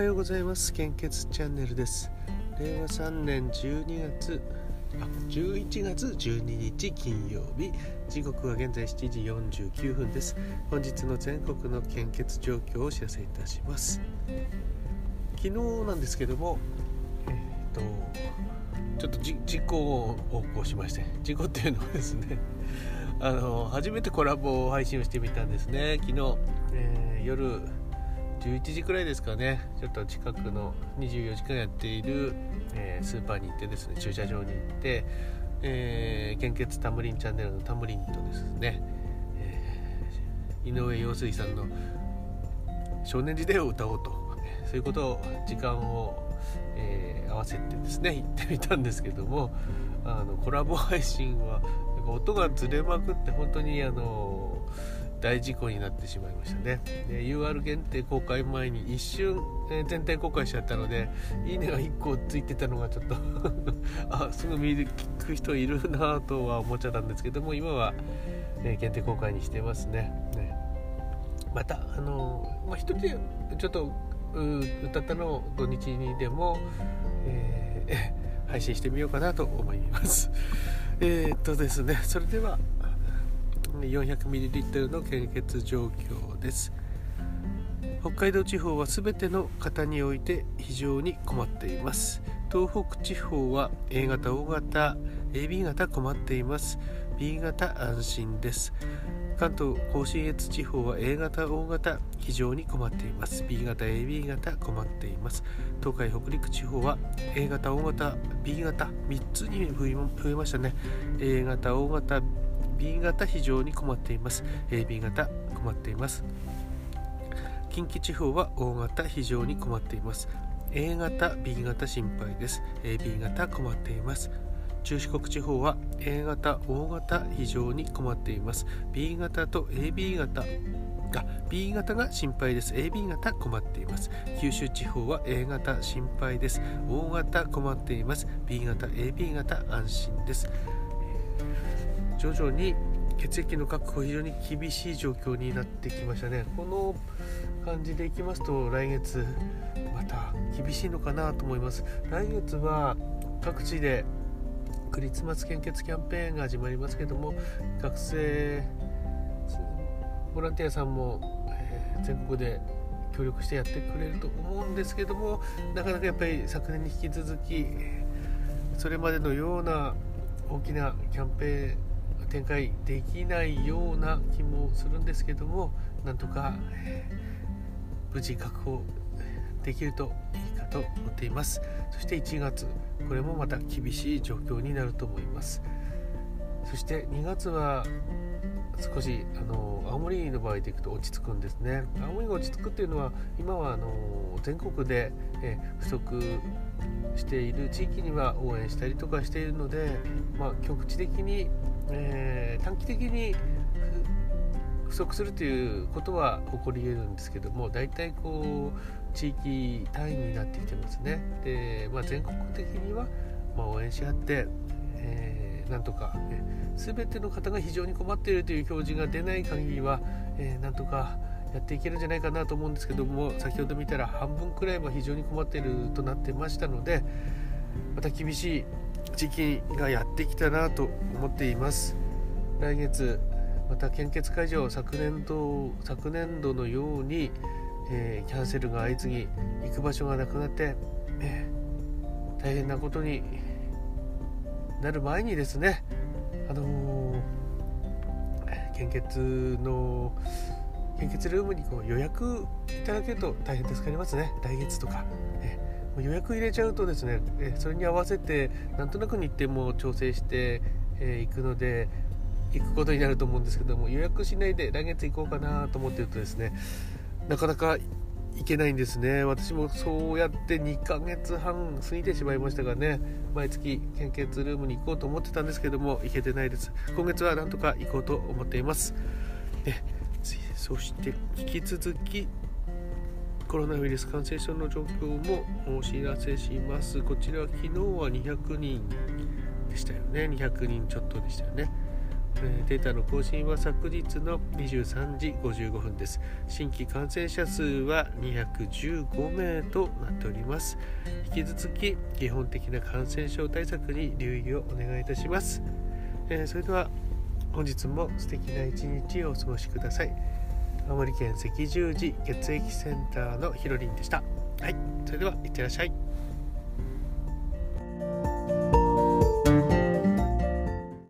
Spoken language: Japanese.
はようございます。献血チャンネルです。令和3年12月あ11月12日金曜日。時刻は現在7時49分です。本日の全国の献血状況をお知らせいたします。昨日なんですけどもえっ、とちょっと事故を起こしまして事故っていうのはですねあの初めてコラボ配信をしてみたんですね。昨日、えー、夜11時くらいですかね。ちょっと近くの24時間やっている、えー、スーパーに行ってですね駐車場に行って、えー、献血タムリンチャンネルのタムリンとですね、えー、井上陽水さんの少年時代を歌おうと。そういうことを時間を、えー、合わせてですね行ってみたんですけどもあのコラボ配信は音がずれまくって本当にあの大事故になってしまいましたね。で UR 限定公開前に一瞬、えー、全体公開しちゃったのでいいねが1個ついてたのがちょっと あすぐ見る聞く人いるなとは思っちゃったんですけども今は、えー、限定公開にしてますね。ね。またあの、まあ、一人でちょっと歌ったのを土日にでも、えー、配信してみようかなと思います。え、っとですねそれでは 400ml の献血状況です。北海道地方は全ての方において非常に困っています。東北地方は A 型 O 型 AB 型困っています。B 型安心です。関東甲信越地方は A 型 O 型非常に困っています。B 型 AB 型困っています。東海北陸地方は A 型 O 型 B 型3つに増えましたね。A 型 O 型 B 型非常に困っています。AB 型困っています。近畿地方は O 型非常に困っています。A 型 B 型心配です。AB 型困っています。中四国地方は A 型 O 型非常に困っています。B 型と AB 型あ B 型が心配です。AB 型困っています。九州地方は A 型心配です。O 型困っています。B 型 AB 型安心です。徐々に血液の確保非常に厳しい状況になってきましたね。この感じでいきますと来月また厳しいのかなと思います。来月は各地でクリスマス献血キャンペーンが始まりますけども学生ボランティアさんも、えー、全国で協力してやってくれると思うんですけどもなかなかやっぱり昨年に引き続きそれまでのような大きなキャンペーン展開できないような気もするんですけどもなんとか、えー、無事確保できるといいかと思っています。そして1月これもまた厳しい状況になると思います。そして2月は少しあの青森の場合でいくと落ち着くんですね。青森が落ち着くっていうのは今はあの全国で、え不足している地域には応援したりとかしているので、まあ、局地的にえー、短期的に不足するということは起こり得るんですけども大体こう地域単位になってきてますね。で、まあ、全国的には、ま、応援し合って、えー、なんとか、ね、全ての方が非常に困っているという表示が出ない限りは、えー、なんとかやっていけるんじゃないかなと思うんですけども先ほど見たら半分くらいは非常に困っているとなってましたのでまた厳しい時期がやってきたなと思っています。来月また献血会場昨年度昨年度のように、えー、キャンセルが相次ぎ行く場所がなくなって、えー、大変なことになる前にですねあのー、献血の献血ルームにこう予約いただけると大変助かりますね。来月とか予約入れちゃうとですねそれに合わせてなんとなく日程も調整してい、えー、くので行くことになると思うんですけども予約しないで来月行こうかなと思ってるとですねなかなか行けないんですね。私もそうやって2ヶ月半過ぎてしまいましたがね毎月献血ルームに行こうと思ってたんですけども行けてないです。今月はなんとか行こうと思っています。でそして引き続きコロナウイルス感染症の状況もお知らせします。こちら昨日は200人でしたよね。200人ちょっとでしたよね。データの更新は昨日の23時55分です。新規感染者数は215名となっております。引き続き基本的な感染症対策に留意をお願いいたします。えー、それでは本日も素敵な一日をお過ごしください。青森県赤十字血液センターのひろりんでした。はい、それではいってらっしゃい。